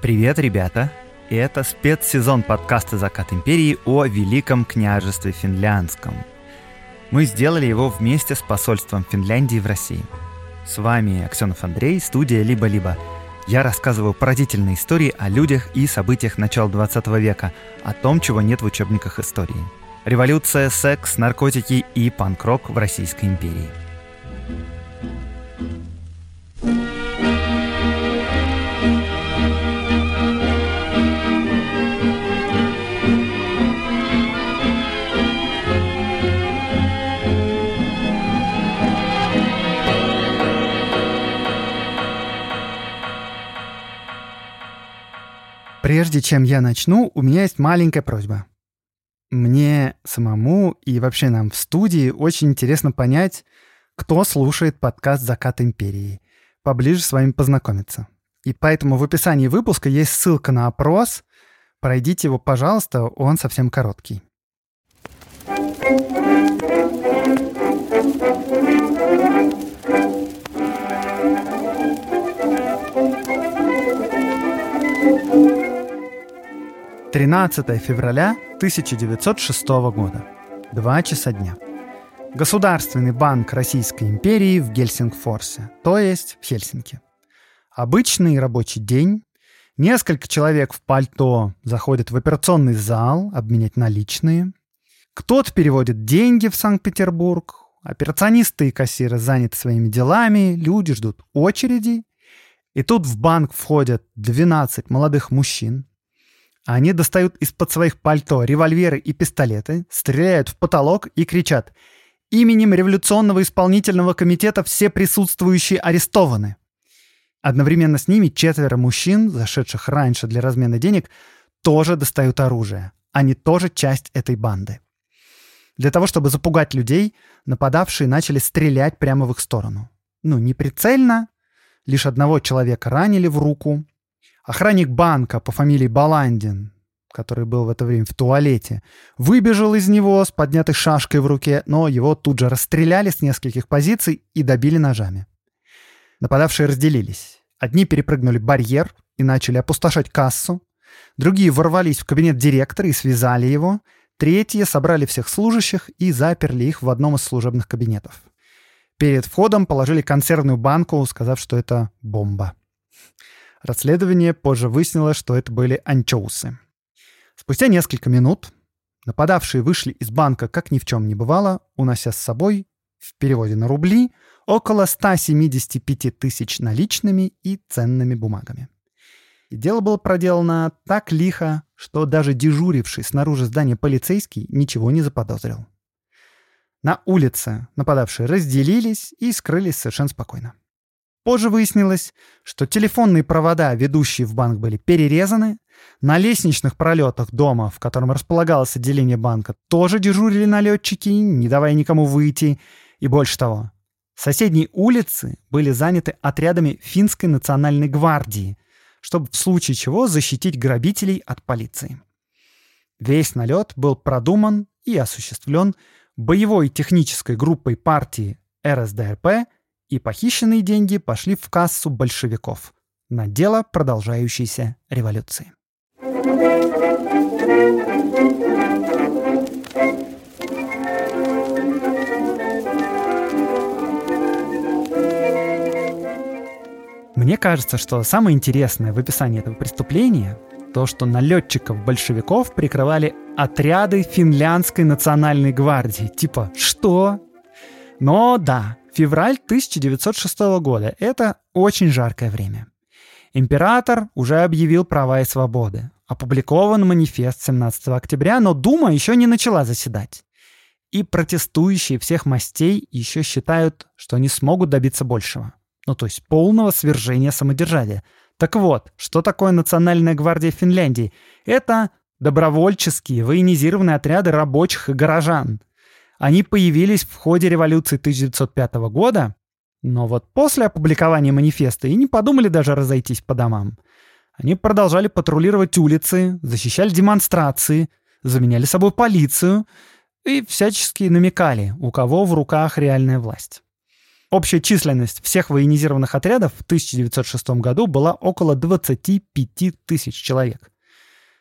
Привет, ребята! И это спецсезон подкаста «Закат империи» о Великом княжестве Финляндском. Мы сделали его вместе с посольством Финляндии в России. С вами Аксенов Андрей, студия «Либо-либо». Я рассказываю поразительные истории о людях и событиях начала 20 века, о том, чего нет в учебниках истории. Революция, секс, наркотики и панк-рок в Российской империи – Прежде чем я начну, у меня есть маленькая просьба. Мне самому и вообще нам в студии очень интересно понять, кто слушает подкаст «Закат империи», поближе с вами познакомиться. И поэтому в описании выпуска есть ссылка на опрос. Пройдите его, пожалуйста, он совсем короткий. 13 февраля 1906 года. Два часа дня. Государственный банк Российской империи в Гельсингфорсе, то есть в Хельсинки. Обычный рабочий день. Несколько человек в пальто заходят в операционный зал обменять наличные. Кто-то переводит деньги в Санкт-Петербург. Операционисты и кассиры заняты своими делами, люди ждут очереди. И тут в банк входят 12 молодых мужчин, они достают из-под своих пальто револьверы и пистолеты, стреляют в потолок и кричат «Именем Революционного исполнительного комитета все присутствующие арестованы». Одновременно с ними четверо мужчин, зашедших раньше для размена денег, тоже достают оружие. Они тоже часть этой банды. Для того, чтобы запугать людей, нападавшие начали стрелять прямо в их сторону. Ну, не прицельно, лишь одного человека ранили в руку, Охранник банка по фамилии Баландин, который был в это время в туалете, выбежал из него с поднятой шашкой в руке, но его тут же расстреляли с нескольких позиций и добили ножами. Нападавшие разделились. Одни перепрыгнули барьер и начали опустошать кассу, другие ворвались в кабинет директора и связали его, третьи собрали всех служащих и заперли их в одном из служебных кабинетов. Перед входом положили консервную банку, сказав, что это бомба. Расследование позже выяснило, что это были анчоусы. Спустя несколько минут нападавшие вышли из банка как ни в чем не бывало, унося с собой, в переводе на рубли, около 175 тысяч наличными и ценными бумагами. И дело было проделано так лихо, что даже дежуривший снаружи здания полицейский ничего не заподозрил. На улице нападавшие разделились и скрылись совершенно спокойно. Позже выяснилось, что телефонные провода, ведущие в банк, были перерезаны, на лестничных пролетах дома, в котором располагалось отделение банка, тоже дежурили налетчики, не давая никому выйти. И больше того, соседние улицы были заняты отрядами финской национальной гвардии, чтобы в случае чего защитить грабителей от полиции. Весь налет был продуман и осуществлен боевой технической группой партии РСДРП – и похищенные деньги пошли в кассу большевиков на дело продолжающейся революции. Мне кажется, что самое интересное в описании этого преступления то, что налетчиков-большевиков прикрывали отряды финляндской национальной гвардии. Типа, что? Но да, Февраль 1906 года – это очень жаркое время. Император уже объявил права и свободы. Опубликован манифест 17 октября, но Дума еще не начала заседать. И протестующие всех мастей еще считают, что они смогут добиться большего. Ну, то есть полного свержения самодержавия. Так вот, что такое Национальная гвардия Финляндии? Это добровольческие военизированные отряды рабочих и горожан – они появились в ходе революции 1905 года, но вот после опубликования манифеста и не подумали даже разойтись по домам. Они продолжали патрулировать улицы, защищали демонстрации, заменяли собой полицию и всячески намекали, у кого в руках реальная власть. Общая численность всех военизированных отрядов в 1906 году была около 25 тысяч человек.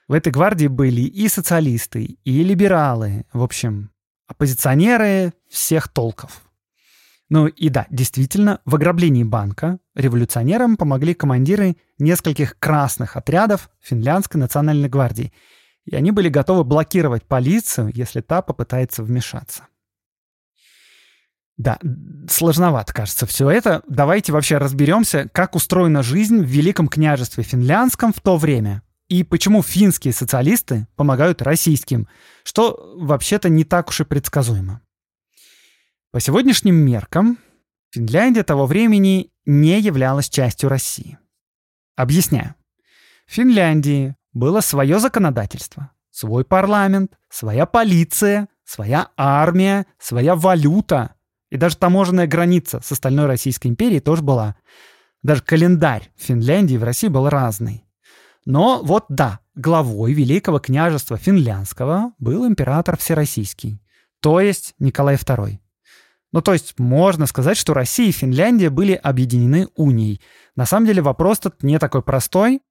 В этой гвардии были и социалисты, и либералы, в общем, оппозиционеры всех толков. Ну и да, действительно, в ограблении банка революционерам помогли командиры нескольких красных отрядов финляндской национальной гвардии, и они были готовы блокировать полицию, если та попытается вмешаться. Да, сложновато, кажется, все это. Давайте вообще разберемся, как устроена жизнь в Великом княжестве финляндском в то время. И почему финские социалисты помогают российским, что вообще-то не так уж и предсказуемо. По сегодняшним меркам Финляндия того времени не являлась частью России. Объясняю. В Финляндии было свое законодательство, свой парламент, своя полиция, своя армия, своя валюта – и даже таможенная граница с остальной Российской империей тоже была. Даже календарь в Финляндии и в России был разный. Но вот да, главой Великого княжества Финляндского был император Всероссийский, то есть Николай II. Ну, то есть можно сказать, что Россия и Финляндия были объединены унией. На самом деле вопрос тут не такой простой,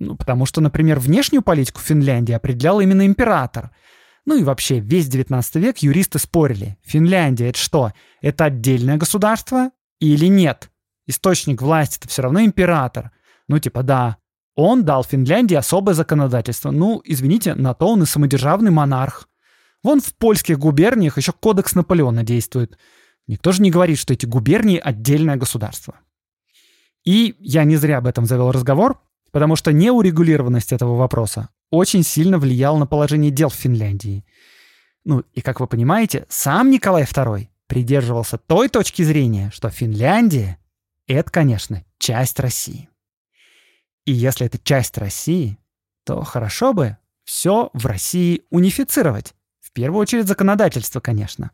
ну, потому что, например, внешнюю политику Финляндии определял именно император – ну и вообще, весь 19 век юристы спорили, Финляндия это что, это отдельное государство или нет? Источник власти это все равно император. Ну типа да, он дал Финляндии особое законодательство. Ну, извините, на то он и самодержавный монарх. Вон в польских губерниях еще кодекс Наполеона действует. Никто же не говорит, что эти губернии — отдельное государство. И я не зря об этом завел разговор, потому что неурегулированность этого вопроса очень сильно влиял на положение дел в Финляндии. Ну и, как вы понимаете, сам Николай II придерживался той точки зрения, что Финляндия — это, конечно, часть России. И если это часть России, то хорошо бы все в России унифицировать. В первую очередь законодательство, конечно.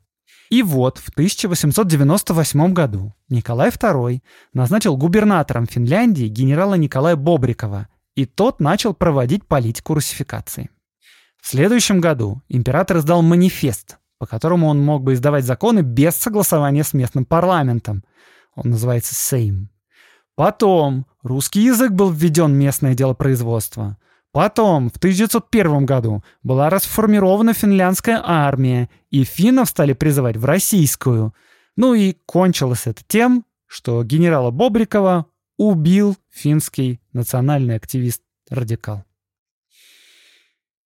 И вот в 1898 году Николай II назначил губернатором Финляндии генерала Николая Бобрикова, и тот начал проводить политику русификации. В следующем году император издал манифест, по которому он мог бы издавать законы без согласования с местным парламентом. Он называется Сейм. Потом русский язык был введен в местное делопроизводство. Потом, в 1901 году, была расформирована финляндская армия, и финнов стали призывать в российскую. Ну и кончилось это тем, что генерала Бобрикова убил финский национальный активист-радикал.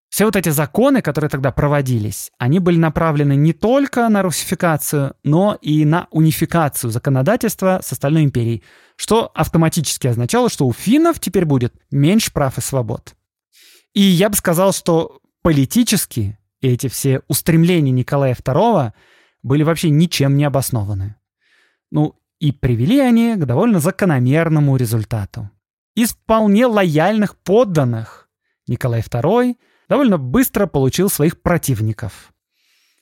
Все вот эти законы, которые тогда проводились, они были направлены не только на русификацию, но и на унификацию законодательства с остальной империей, что автоматически означало, что у финнов теперь будет меньше прав и свобод. И я бы сказал, что политически эти все устремления Николая II были вообще ничем не обоснованы. Ну, и привели они к довольно закономерному результату. Из вполне лояльных подданных Николай II довольно быстро получил своих противников.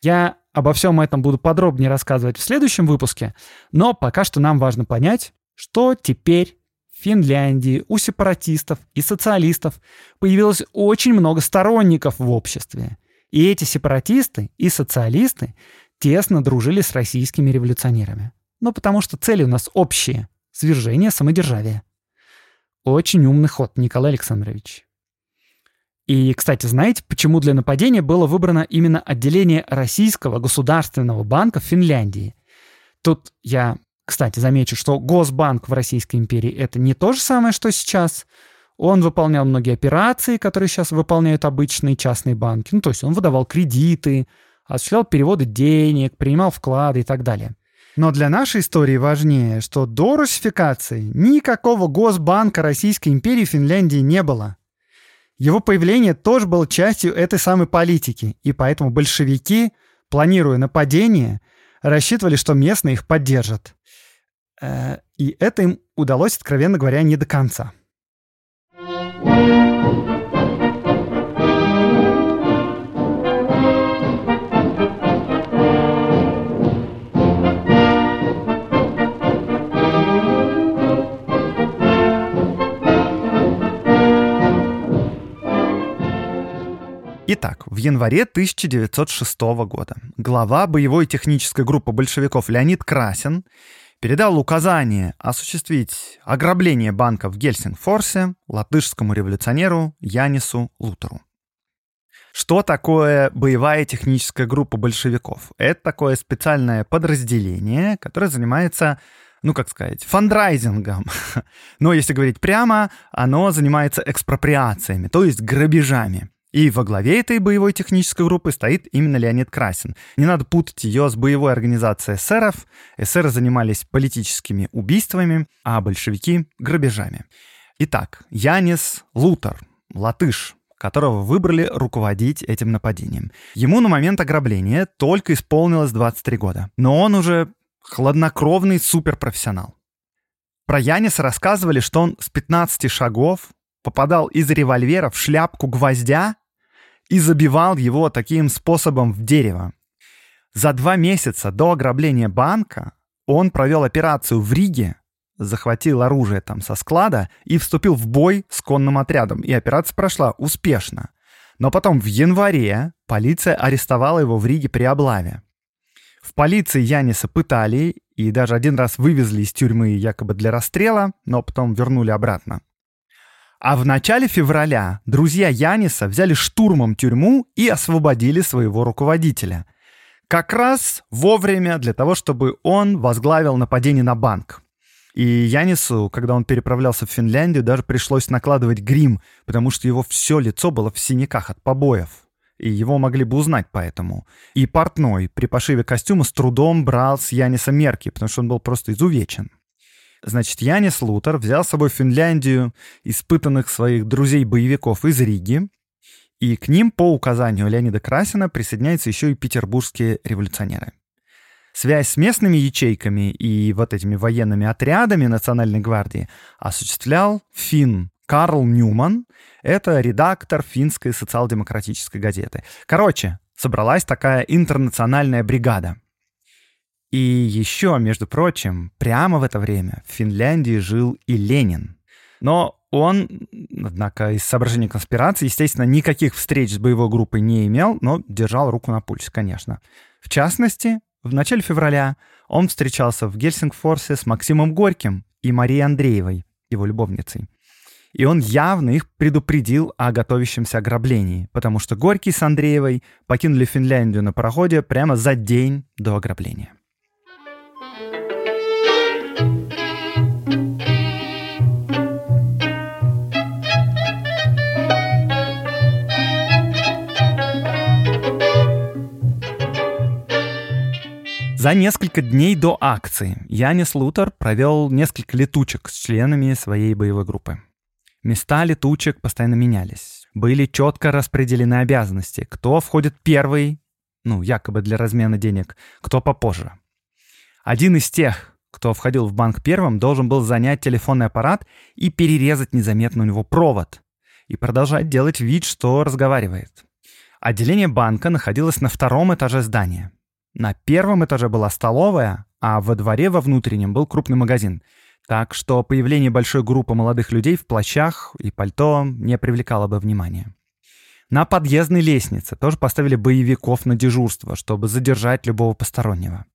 Я обо всем этом буду подробнее рассказывать в следующем выпуске, но пока что нам важно понять, что теперь в Финляндии у сепаратистов и социалистов появилось очень много сторонников в обществе. И эти сепаратисты и социалисты тесно дружили с российскими революционерами. Ну, потому что цели у нас общие — свержение самодержавия. Очень умный ход, Николай Александрович. И, кстати, знаете, почему для нападения было выбрано именно отделение Российского государственного банка в Финляндии? Тут я, кстати, замечу, что Госбанк в Российской империи — это не то же самое, что сейчас. Он выполнял многие операции, которые сейчас выполняют обычные частные банки. Ну, то есть он выдавал кредиты, осуществлял переводы денег, принимал вклады и так далее. Но для нашей истории важнее, что до русификации никакого госбанка Российской империи в Финляндии не было. Его появление тоже было частью этой самой политики, и поэтому большевики, планируя нападение, рассчитывали, что местные их поддержат. Э, и это им удалось, откровенно говоря, не до конца. Итак, в январе 1906 года глава боевой технической группы большевиков Леонид Красин передал указание осуществить ограбление банка в Гельсингфорсе латышскому революционеру Янису Лутеру. Что такое боевая техническая группа большевиков? Это такое специальное подразделение, которое занимается, ну как сказать, фандрайзингом. Но если говорить прямо, оно занимается экспроприациями, то есть грабежами. И во главе этой боевой технической группы стоит именно Леонид Красин. Не надо путать ее с боевой организацией эсеров. Эсеры занимались политическими убийствами, а большевики — грабежами. Итак, Янис Лутер, латыш, которого выбрали руководить этим нападением. Ему на момент ограбления только исполнилось 23 года, но он уже хладнокровный суперпрофессионал. Про Яниса рассказывали, что он с 15 шагов попадал из револьвера в шляпку гвоздя и забивал его таким способом в дерево. За два месяца до ограбления банка он провел операцию в Риге, захватил оружие там со склада и вступил в бой с конным отрядом. И операция прошла успешно. Но потом в январе полиция арестовала его в Риге при облаве. В полиции Яниса пытали и даже один раз вывезли из тюрьмы якобы для расстрела, но потом вернули обратно. А в начале февраля друзья Яниса взяли штурмом тюрьму и освободили своего руководителя. Как раз вовремя для того, чтобы он возглавил нападение на банк. И Янису, когда он переправлялся в Финляндию, даже пришлось накладывать грим, потому что его все лицо было в синяках от побоев. И его могли бы узнать поэтому. И портной при пошиве костюма с трудом брал с Яниса мерки, потому что он был просто изувечен. Значит, Янис Лутер взял с собой в Финляндию испытанных своих друзей-боевиков из Риги, и к ним по указанию Леонида Красина присоединяются еще и петербургские революционеры. Связь с местными ячейками и вот этими военными отрядами Национальной гвардии осуществлял финн Карл Ньюман. Это редактор финской социал-демократической газеты. Короче, собралась такая интернациональная бригада — и еще, между прочим, прямо в это время в Финляндии жил и Ленин. Но он, однако, из соображений конспирации, естественно, никаких встреч с боевой группой не имел, но держал руку на пульсе, конечно. В частности, в начале февраля он встречался в Гельсингфорсе с Максимом Горьким и Марией Андреевой, его любовницей. И он явно их предупредил о готовящемся ограблении, потому что Горький с Андреевой покинули Финляндию на пароходе прямо за день до ограбления. За несколько дней до акции Янис Лутер провел несколько летучек с членами своей боевой группы. Места летучек постоянно менялись. Были четко распределены обязанности, кто входит первый, ну, якобы для размена денег, кто попозже. Один из тех, кто входил в банк первым, должен был занять телефонный аппарат и перерезать незаметно у него провод и продолжать делать вид, что разговаривает. Отделение банка находилось на втором этаже здания. На первом этаже была столовая, а во дворе во внутреннем был крупный магазин. Так что появление большой группы молодых людей в плащах и пальто не привлекало бы внимания. На подъездной лестнице тоже поставили боевиков на дежурство, чтобы задержать любого постороннего.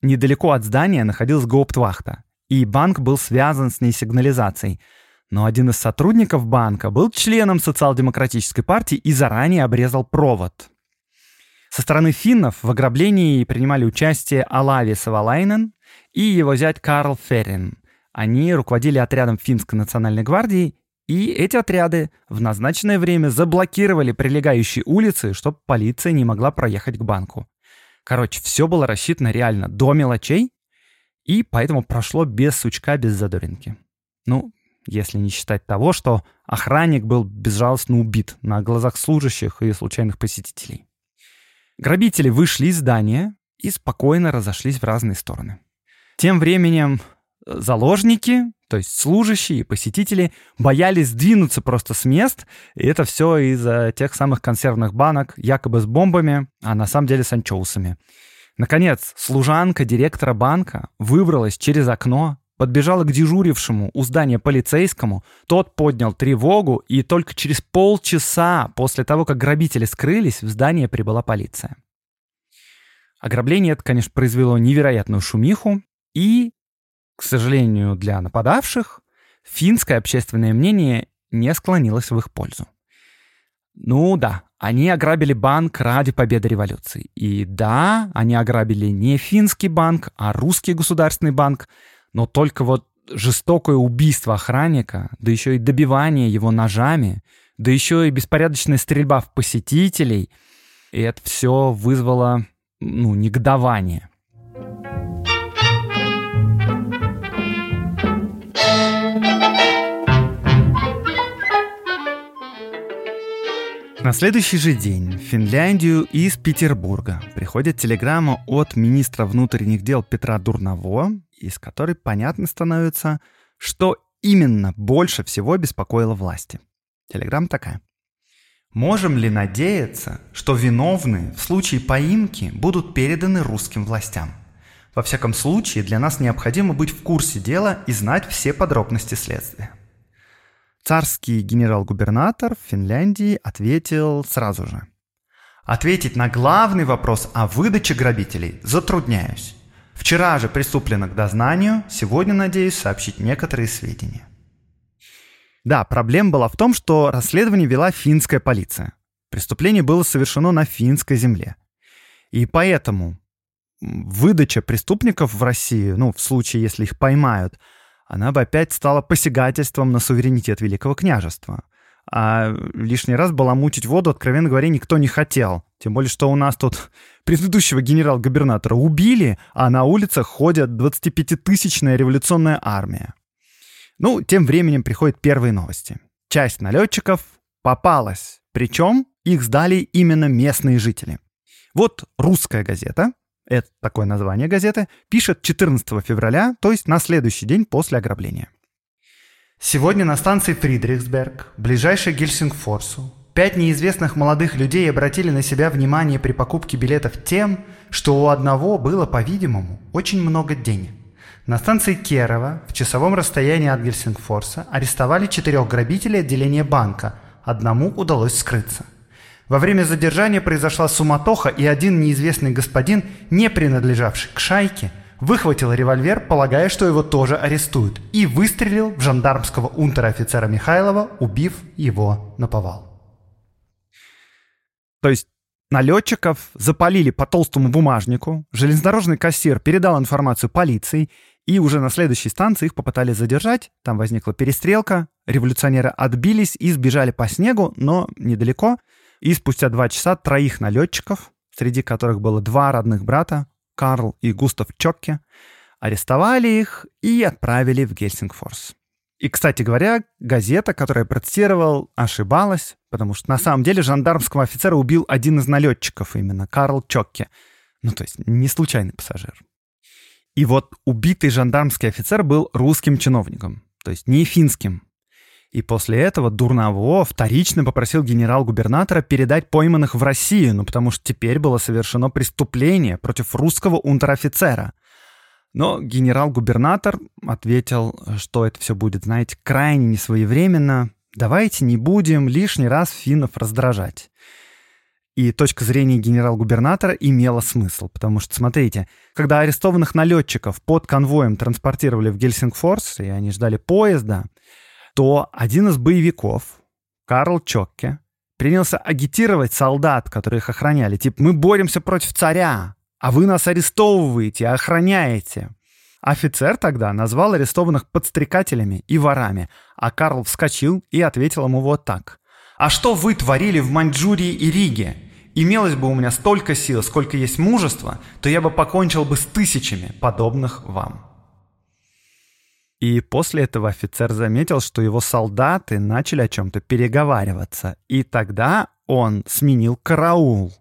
Недалеко от здания находилась гауптвахта, и банк был связан с ней сигнализацией. Но один из сотрудников банка был членом социал-демократической партии и заранее обрезал провод, со стороны финнов в ограблении принимали участие Алави Савалайнен и его зять Карл Феррин. Они руководили отрядом финской национальной гвардии, и эти отряды в назначенное время заблокировали прилегающие улицы, чтобы полиция не могла проехать к банку. Короче, все было рассчитано реально до мелочей, и поэтому прошло без сучка, без задоринки. Ну, если не считать того, что охранник был безжалостно убит на глазах служащих и случайных посетителей. Грабители вышли из здания и спокойно разошлись в разные стороны. Тем временем э, заложники, то есть служащие и посетители, боялись двинуться просто с мест, и это все из-за тех самых консервных банок, якобы с бомбами, а на самом деле с анчоусами. Наконец, служанка директора банка выбралась через окно, подбежала к дежурившему у здания полицейскому, тот поднял тревогу, и только через полчаса после того, как грабители скрылись, в здание прибыла полиция. Ограбление это, конечно, произвело невероятную шумиху, и К сожалению для нападавших, финское общественное мнение не склонилось в их пользу. Ну да, они ограбили банк ради победы революции. И да, они ограбили не финский банк, а русский государственный банк, но только вот жестокое убийство охранника, да еще и добивание его ножами, да еще и беспорядочная стрельба в посетителей, и это все вызвало ну, негодование. На следующий же день в Финляндию из Петербурга приходит телеграмма от министра внутренних дел Петра Дурново, из которой понятно становится, что именно больше всего беспокоило власти. Телеграмма такая. Можем ли надеяться, что виновные в случае поимки будут переданы русским властям? Во всяком случае, для нас необходимо быть в курсе дела и знать все подробности следствия. Царский генерал-губернатор в Финляндии ответил сразу же. Ответить на главный вопрос о выдаче грабителей затрудняюсь. Вчера же приступлено к дознанию, сегодня надеюсь сообщить некоторые сведения. Да, проблема была в том, что расследование вела финская полиция. Преступление было совершено на финской земле. И поэтому выдача преступников в Россию, ну, в случае, если их поймают – она бы опять стала посягательством на суверенитет Великого княжества. А лишний раз баламутить воду, откровенно говоря, никто не хотел. Тем более, что у нас тут предыдущего генерал-губернатора убили, а на улицах ходят 25-тысячная революционная армия. Ну, тем временем приходят первые новости. Часть налетчиков попалась, причем их сдали именно местные жители. Вот русская газета это такое название газеты, пишет 14 февраля, то есть на следующий день после ограбления. Сегодня на станции Фридрихсберг, ближайшей к Гельсингфорсу, пять неизвестных молодых людей обратили на себя внимание при покупке билетов тем, что у одного было, по-видимому, очень много денег. На станции Керова в часовом расстоянии от Гельсингфорса арестовали четырех грабителей отделения банка, одному удалось скрыться. Во время задержания произошла суматоха, и один неизвестный господин, не принадлежавший к шайке, выхватил револьвер, полагая, что его тоже арестуют, и выстрелил в жандармского унтер-офицера Михайлова, убив его на повал. То есть налетчиков запалили по толстому бумажнику, железнодорожный кассир передал информацию полиции, и уже на следующей станции их попытались задержать, там возникла перестрелка, революционеры отбились и сбежали по снегу, но недалеко – и спустя два часа троих налетчиков, среди которых было два родных брата, Карл и Густав Чокке, арестовали их и отправили в Гельсингфорс. И, кстати говоря, газета, которая протестировал, ошибалась, потому что на самом деле жандармского офицера убил один из налетчиков именно, Карл Чокке. Ну, то есть не случайный пассажир. И вот убитый жандармский офицер был русским чиновником, то есть не финским, и после этого Дурново вторично попросил генерал-губернатора передать пойманных в Россию, ну потому что теперь было совершено преступление против русского унтер-офицера. Но генерал-губернатор ответил, что это все будет, знаете, крайне несвоевременно. Давайте не будем лишний раз финнов раздражать. И точка зрения генерал-губернатора имела смысл, потому что, смотрите, когда арестованных налетчиков под конвоем транспортировали в Гельсингфорс, и они ждали поезда, то один из боевиков, Карл Чокке, принялся агитировать солдат, которые их охраняли. Типа, мы боремся против царя, а вы нас арестовываете, охраняете. Офицер тогда назвал арестованных подстрекателями и ворами, а Карл вскочил и ответил ему вот так. «А что вы творили в Маньчжурии и Риге? Имелось бы у меня столько сил, сколько есть мужества, то я бы покончил бы с тысячами подобных вам». И после этого офицер заметил, что его солдаты начали о чем-то переговариваться. И тогда он сменил караул.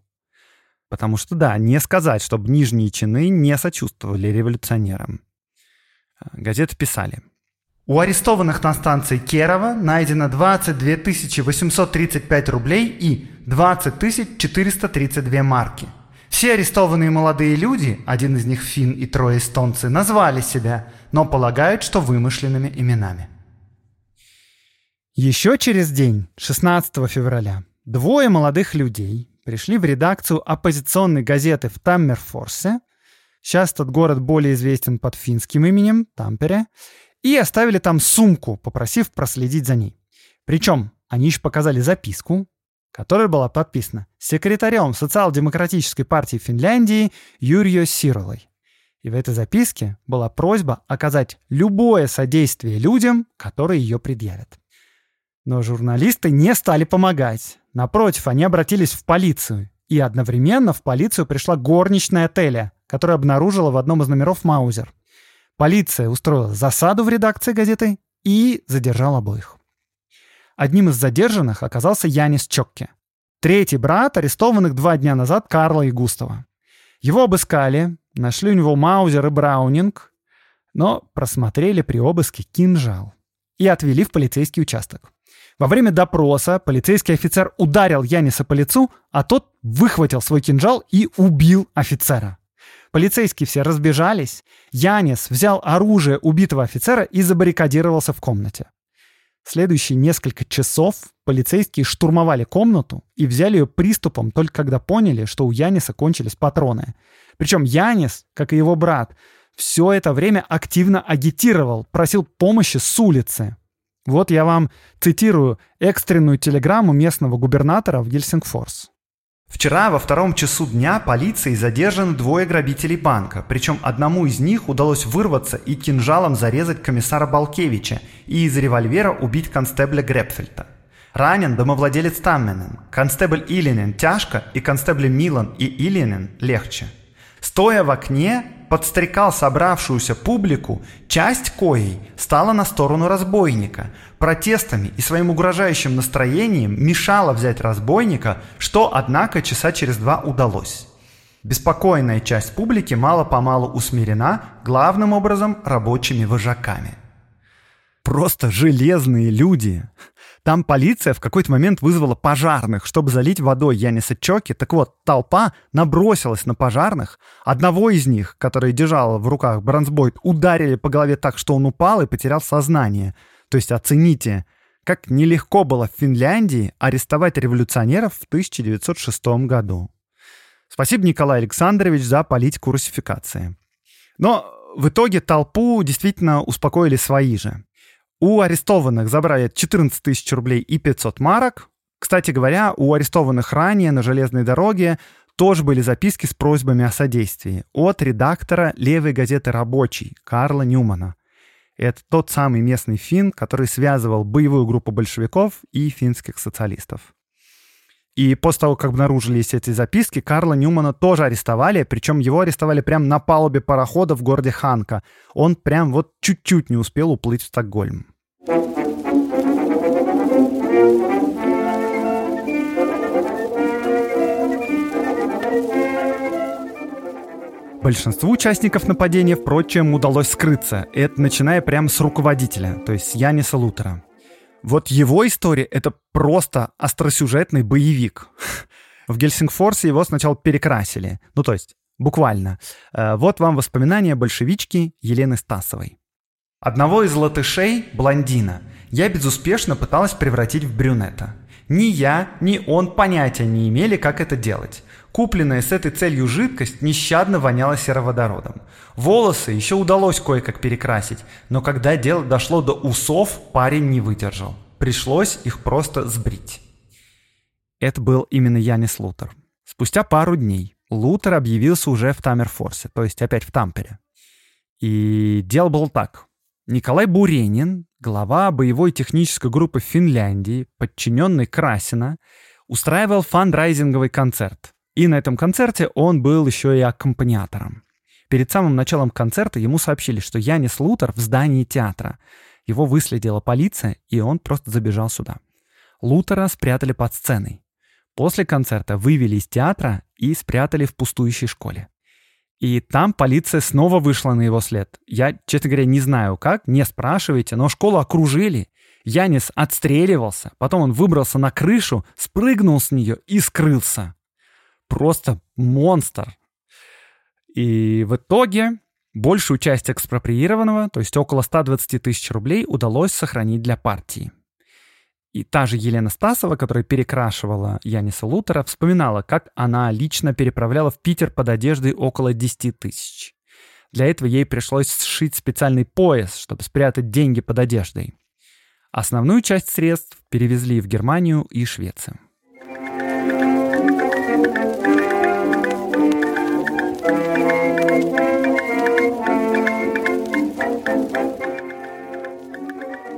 Потому что, да, не сказать, чтобы нижние чины не сочувствовали революционерам. Газеты писали. У арестованных на станции Керова найдено 22 835 рублей и 20 432 марки – все арестованные молодые люди, один из них фин и трое эстонцы, назвали себя, но полагают, что вымышленными именами. Еще через день, 16 февраля, двое молодых людей пришли в редакцию оппозиционной газеты в Таммерфорсе, Сейчас этот город более известен под финским именем Тампере. И оставили там сумку, попросив проследить за ней. Причем они еще показали записку, которая была подписана секретарем Социал-демократической партии Финляндии Юрио Сиролой. И в этой записке была просьба оказать любое содействие людям, которые ее предъявят. Но журналисты не стали помогать. Напротив, они обратились в полицию. И одновременно в полицию пришла горничная отеля, которая обнаружила в одном из номеров Маузер. Полиция устроила засаду в редакции газеты и задержала обоих. Одним из задержанных оказался Янис Чокке, третий брат арестованных два дня назад Карла и Густава. Его обыскали, нашли у него Маузер и Браунинг, но просмотрели при обыске кинжал и отвели в полицейский участок. Во время допроса полицейский офицер ударил Яниса по лицу, а тот выхватил свой кинжал и убил офицера. Полицейские все разбежались. Янис взял оружие убитого офицера и забаррикадировался в комнате. Следующие несколько часов полицейские штурмовали комнату и взяли ее приступом только когда поняли, что у Яниса кончились патроны. Причем Янис, как и его брат, все это время активно агитировал, просил помощи с улицы. Вот я вам цитирую экстренную телеграмму местного губернатора в Гельсингфорс. Вчера во втором часу дня полицией задержаны двое грабителей банка, причем одному из них удалось вырваться и кинжалом зарезать комиссара Балкевича и из револьвера убить констебля Грепфельта. Ранен домовладелец Тамменен, констебль Илинен тяжко и констебли Милан и Илинен легче. Стоя в окне, подстрекал собравшуюся публику, часть коей стала на сторону разбойника, протестами и своим угрожающим настроением мешала взять разбойника, что, однако, часа через два удалось. Беспокойная часть публики мало-помалу усмирена, главным образом, рабочими вожаками. Просто железные люди. Там полиция в какой-то момент вызвала пожарных, чтобы залить водой Яниса Чоки. Так вот, толпа набросилась на пожарных. Одного из них, который держал в руках бронзбойт, ударили по голове так, что он упал и потерял сознание. То есть оцените, как нелегко было в Финляндии арестовать революционеров в 1906 году. Спасибо, Николай Александрович, за политику русификации. Но в итоге толпу действительно успокоили свои же. У арестованных забрали 14 тысяч рублей и 500 марок. Кстати говоря, у арестованных ранее на железной дороге тоже были записки с просьбами о содействии от редактора левой газеты «Рабочий» Карла Ньюмана. Это тот самый местный фин, который связывал боевую группу большевиков и финских социалистов. И после того, как обнаружились эти записки, Карла Ньюмана тоже арестовали, причем его арестовали прямо на палубе парохода в городе Ханка. Он прям вот чуть-чуть не успел уплыть в Стокгольм. Большинству участников нападения, впрочем, удалось скрыться. Это начиная прямо с руководителя, то есть Яниса Лутера. Вот его история — это просто остросюжетный боевик. В Гельсингфорсе его сначала перекрасили. Ну, то есть, буквально. Э, вот вам воспоминания большевички Елены Стасовой. Одного из латышей, блондина, я безуспешно пыталась превратить в брюнета. Ни я, ни он понятия не имели, как это делать. Купленная с этой целью жидкость нещадно воняла сероводородом. Волосы еще удалось кое-как перекрасить, но когда дело дошло до усов, парень не выдержал. Пришлось их просто сбрить. Это был именно Янис Лутер. Спустя пару дней Лутер объявился уже в Тамерфорсе, то есть опять в Тампере. И дело было так. Николай Буренин, глава боевой технической группы Финляндии, подчиненный Красина, устраивал фандрайзинговый концерт. И на этом концерте он был еще и аккомпаниатором. Перед самым началом концерта ему сообщили, что Янис Лутер в здании театра. Его выследила полиция, и он просто забежал сюда. Лутера спрятали под сценой. После концерта вывели из театра и спрятали в пустующей школе. И там полиция снова вышла на его след. Я, честно говоря, не знаю как, не спрашивайте, но школу окружили. Янис отстреливался, потом он выбрался на крышу, спрыгнул с нее и скрылся. Просто монстр. И в итоге большую часть экспроприированного, то есть около 120 тысяч рублей, удалось сохранить для партии. И та же Елена Стасова, которая перекрашивала Яниса Лутера, вспоминала, как она лично переправляла в Питер под одеждой около 10 тысяч. Для этого ей пришлось сшить специальный пояс, чтобы спрятать деньги под одеждой. Основную часть средств перевезли в Германию и Швецию.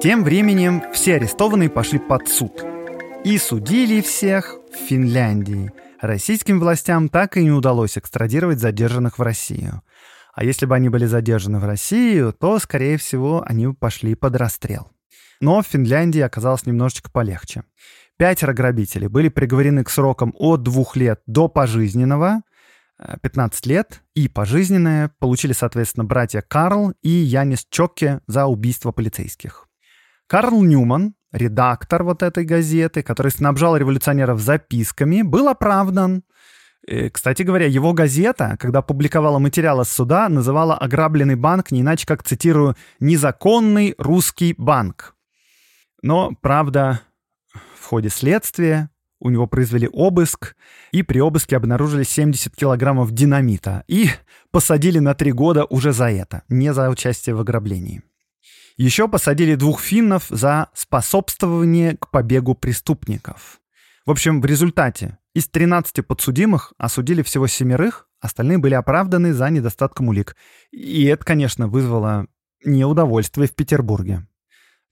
Тем временем все арестованные пошли под суд. И судили всех в Финляндии. Российским властям так и не удалось экстрадировать задержанных в Россию. А если бы они были задержаны в Россию, то, скорее всего, они бы пошли под расстрел. Но в Финляндии оказалось немножечко полегче. Пятеро грабителей были приговорены к срокам от двух лет до пожизненного, 15 э, лет и пожизненное получили, соответственно, братья Карл и Янис Чокке за убийство полицейских. Карл Ньюман, редактор вот этой газеты, который снабжал революционеров записками, был оправдан. И, кстати говоря, его газета, когда публиковала материалы с суда, называла ограбленный банк не иначе как, цитирую, «незаконный русский банк». Но, правда, в ходе следствия у него произвели обыск, и при обыске обнаружили 70 килограммов динамита и посадили на три года уже за это, не за участие в ограблении. Еще посадили двух финнов за способствование к побегу преступников. В общем, в результате из 13 подсудимых осудили всего семерых, остальные были оправданы за недостатком улик. И это, конечно, вызвало неудовольствие в Петербурге.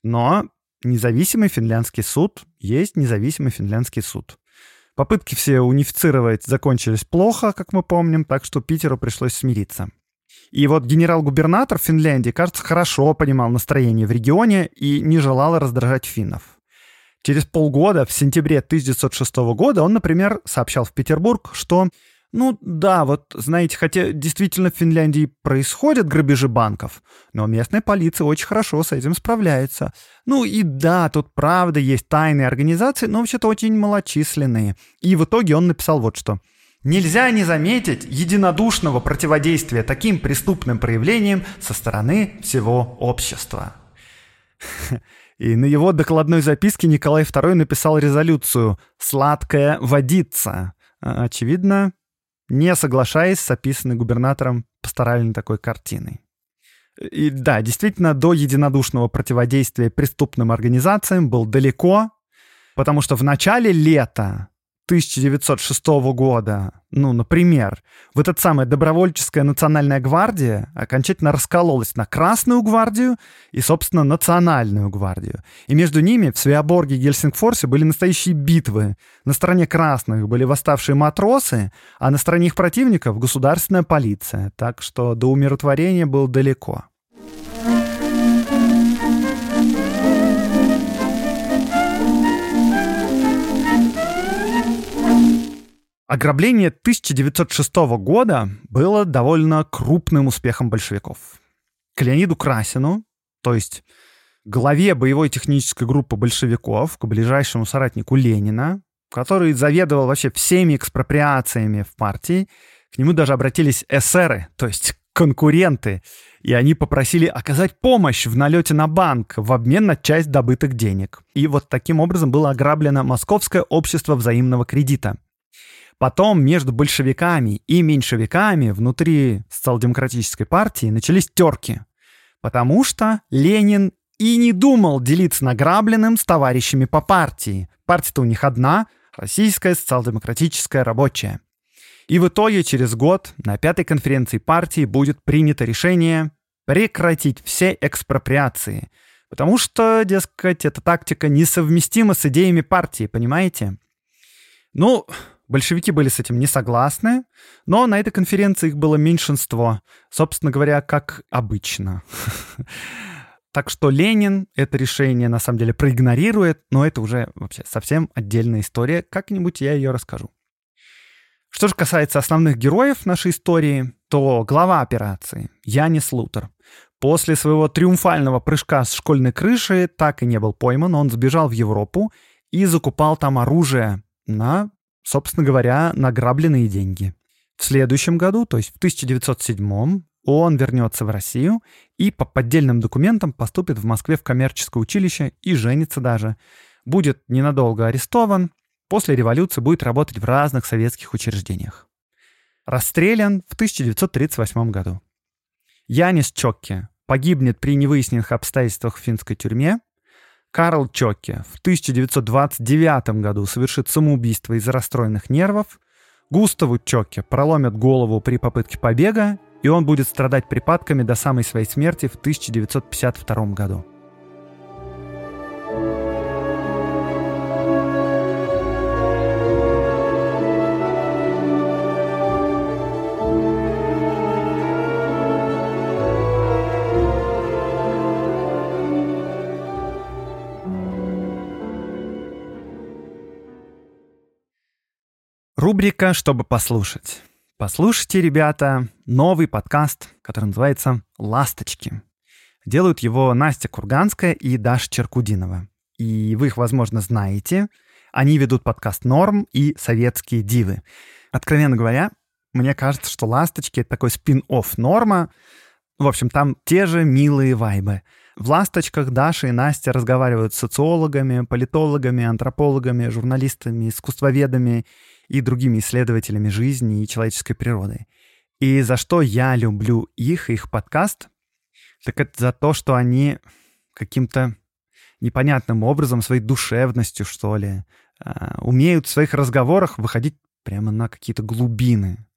Но независимый финляндский суд есть независимый финляндский суд. Попытки все унифицировать закончились плохо, как мы помним, так что Питеру пришлось смириться. И вот генерал-губернатор Финляндии, кажется, хорошо понимал настроение в регионе и не желал раздражать финнов. Через полгода, в сентябре 1906 года, он, например, сообщал в Петербург, что ну да, вот знаете, хотя действительно в Финляндии происходят грабежи банков, но местная полиция очень хорошо с этим справляется. Ну и да, тут правда есть тайные организации, но вообще-то очень малочисленные. И в итоге он написал вот что. Нельзя не заметить единодушного противодействия таким преступным проявлениям со стороны всего общества. И на его докладной записке Николай II написал резолюцию «Сладкая водица». А, очевидно, не соглашаясь с описанной губернатором пасторальной такой картиной. И да, действительно, до единодушного противодействия преступным организациям был далеко, потому что в начале лета 1906 года, ну, например, вот эта самая добровольческая национальная гвардия окончательно раскололась на Красную гвардию и, собственно, Национальную гвардию. И между ними в Свеоборге и Гельсингфорсе были настоящие битвы. На стороне красных были восставшие матросы, а на стороне их противников — государственная полиция. Так что до умиротворения был далеко. Ограбление 1906 года было довольно крупным успехом большевиков. К Леониду Красину, то есть главе боевой технической группы большевиков, к ближайшему соратнику Ленина, который заведовал вообще всеми экспроприациями в партии, к нему даже обратились эсеры, то есть конкуренты, и они попросили оказать помощь в налете на банк в обмен на часть добытых денег. И вот таким образом было ограблено Московское общество взаимного кредита – Потом между большевиками и меньшевиками внутри социал-демократической партии начались терки, потому что Ленин и не думал делиться награбленным с товарищами по партии. Партия-то у них одна — Российская социал-демократическая рабочая. И в итоге через год на пятой конференции партии будет принято решение прекратить все экспроприации, потому что, дескать, эта тактика несовместима с идеями партии, понимаете? Ну, Большевики были с этим не согласны, но на этой конференции их было меньшинство, собственно говоря, как обычно. Так что Ленин это решение на самом деле проигнорирует, но это уже вообще совсем отдельная история. Как-нибудь я ее расскажу. Что же касается основных героев нашей истории, то глава операции Янис Лутер после своего триумфального прыжка с школьной крыши так и не был пойман, он сбежал в Европу и закупал там оружие на собственно говоря, награбленные деньги. В следующем году, то есть в 1907 он вернется в Россию и по поддельным документам поступит в Москве в коммерческое училище и женится даже. будет ненадолго арестован, после революции будет работать в разных советских учреждениях. Расстрелян в 1938 году. Янис Чокке погибнет при невыясненных обстоятельствах в финской тюрьме. Карл Чокке в 1929 году совершит самоубийство из-за расстроенных нервов. Густаву Чокке проломят голову при попытке побега, и он будет страдать припадками до самой своей смерти в 1952 году. Рубрика «Чтобы послушать». Послушайте, ребята, новый подкаст, который называется «Ласточки». Делают его Настя Курганская и Даша Черкудинова. И вы их, возможно, знаете. Они ведут подкаст «Норм» и «Советские дивы». Откровенно говоря, мне кажется, что «Ласточки» — это такой спин-офф «Норма». В общем, там те же милые вайбы. В «Ласточках» Даша и Настя разговаривают с социологами, политологами, антропологами, журналистами, искусствоведами — и другими исследователями жизни и человеческой природы. И за что я люблю их, их подкаст, так это за то, что они каким-то непонятным образом, своей душевностью, что ли, а, умеют в своих разговорах выходить прямо на какие-то глубины.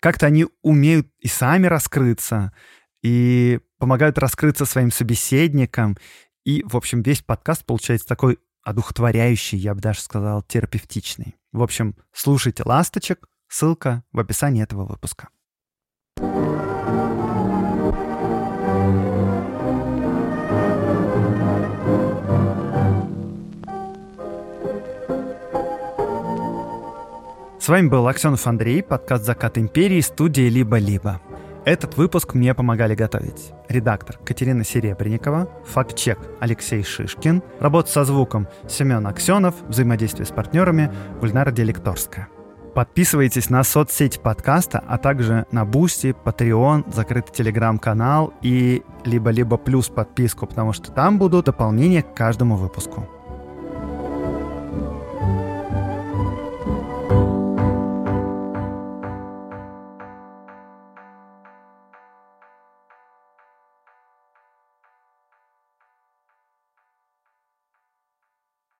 Как-то они умеют и сами раскрыться, и помогают раскрыться своим собеседникам. И, в общем, весь подкаст получается такой одухотворяющий, я бы даже сказал, терапевтичный. В общем, слушайте «Ласточек», ссылка в описании этого выпуска. С вами был Аксенов Андрей, подкаст «Закат империи», студии «Либо-либо». Этот выпуск мне помогали готовить редактор Катерина Серебренникова, факт-чек Алексей Шишкин, работа со звуком Семен Аксенов, взаимодействие с партнерами Гульнара Делекторская. Подписывайтесь на соцсети подкаста, а также на Бусти, Patreon, закрытый телеграм-канал и либо-либо плюс подписку, потому что там будут дополнения к каждому выпуску.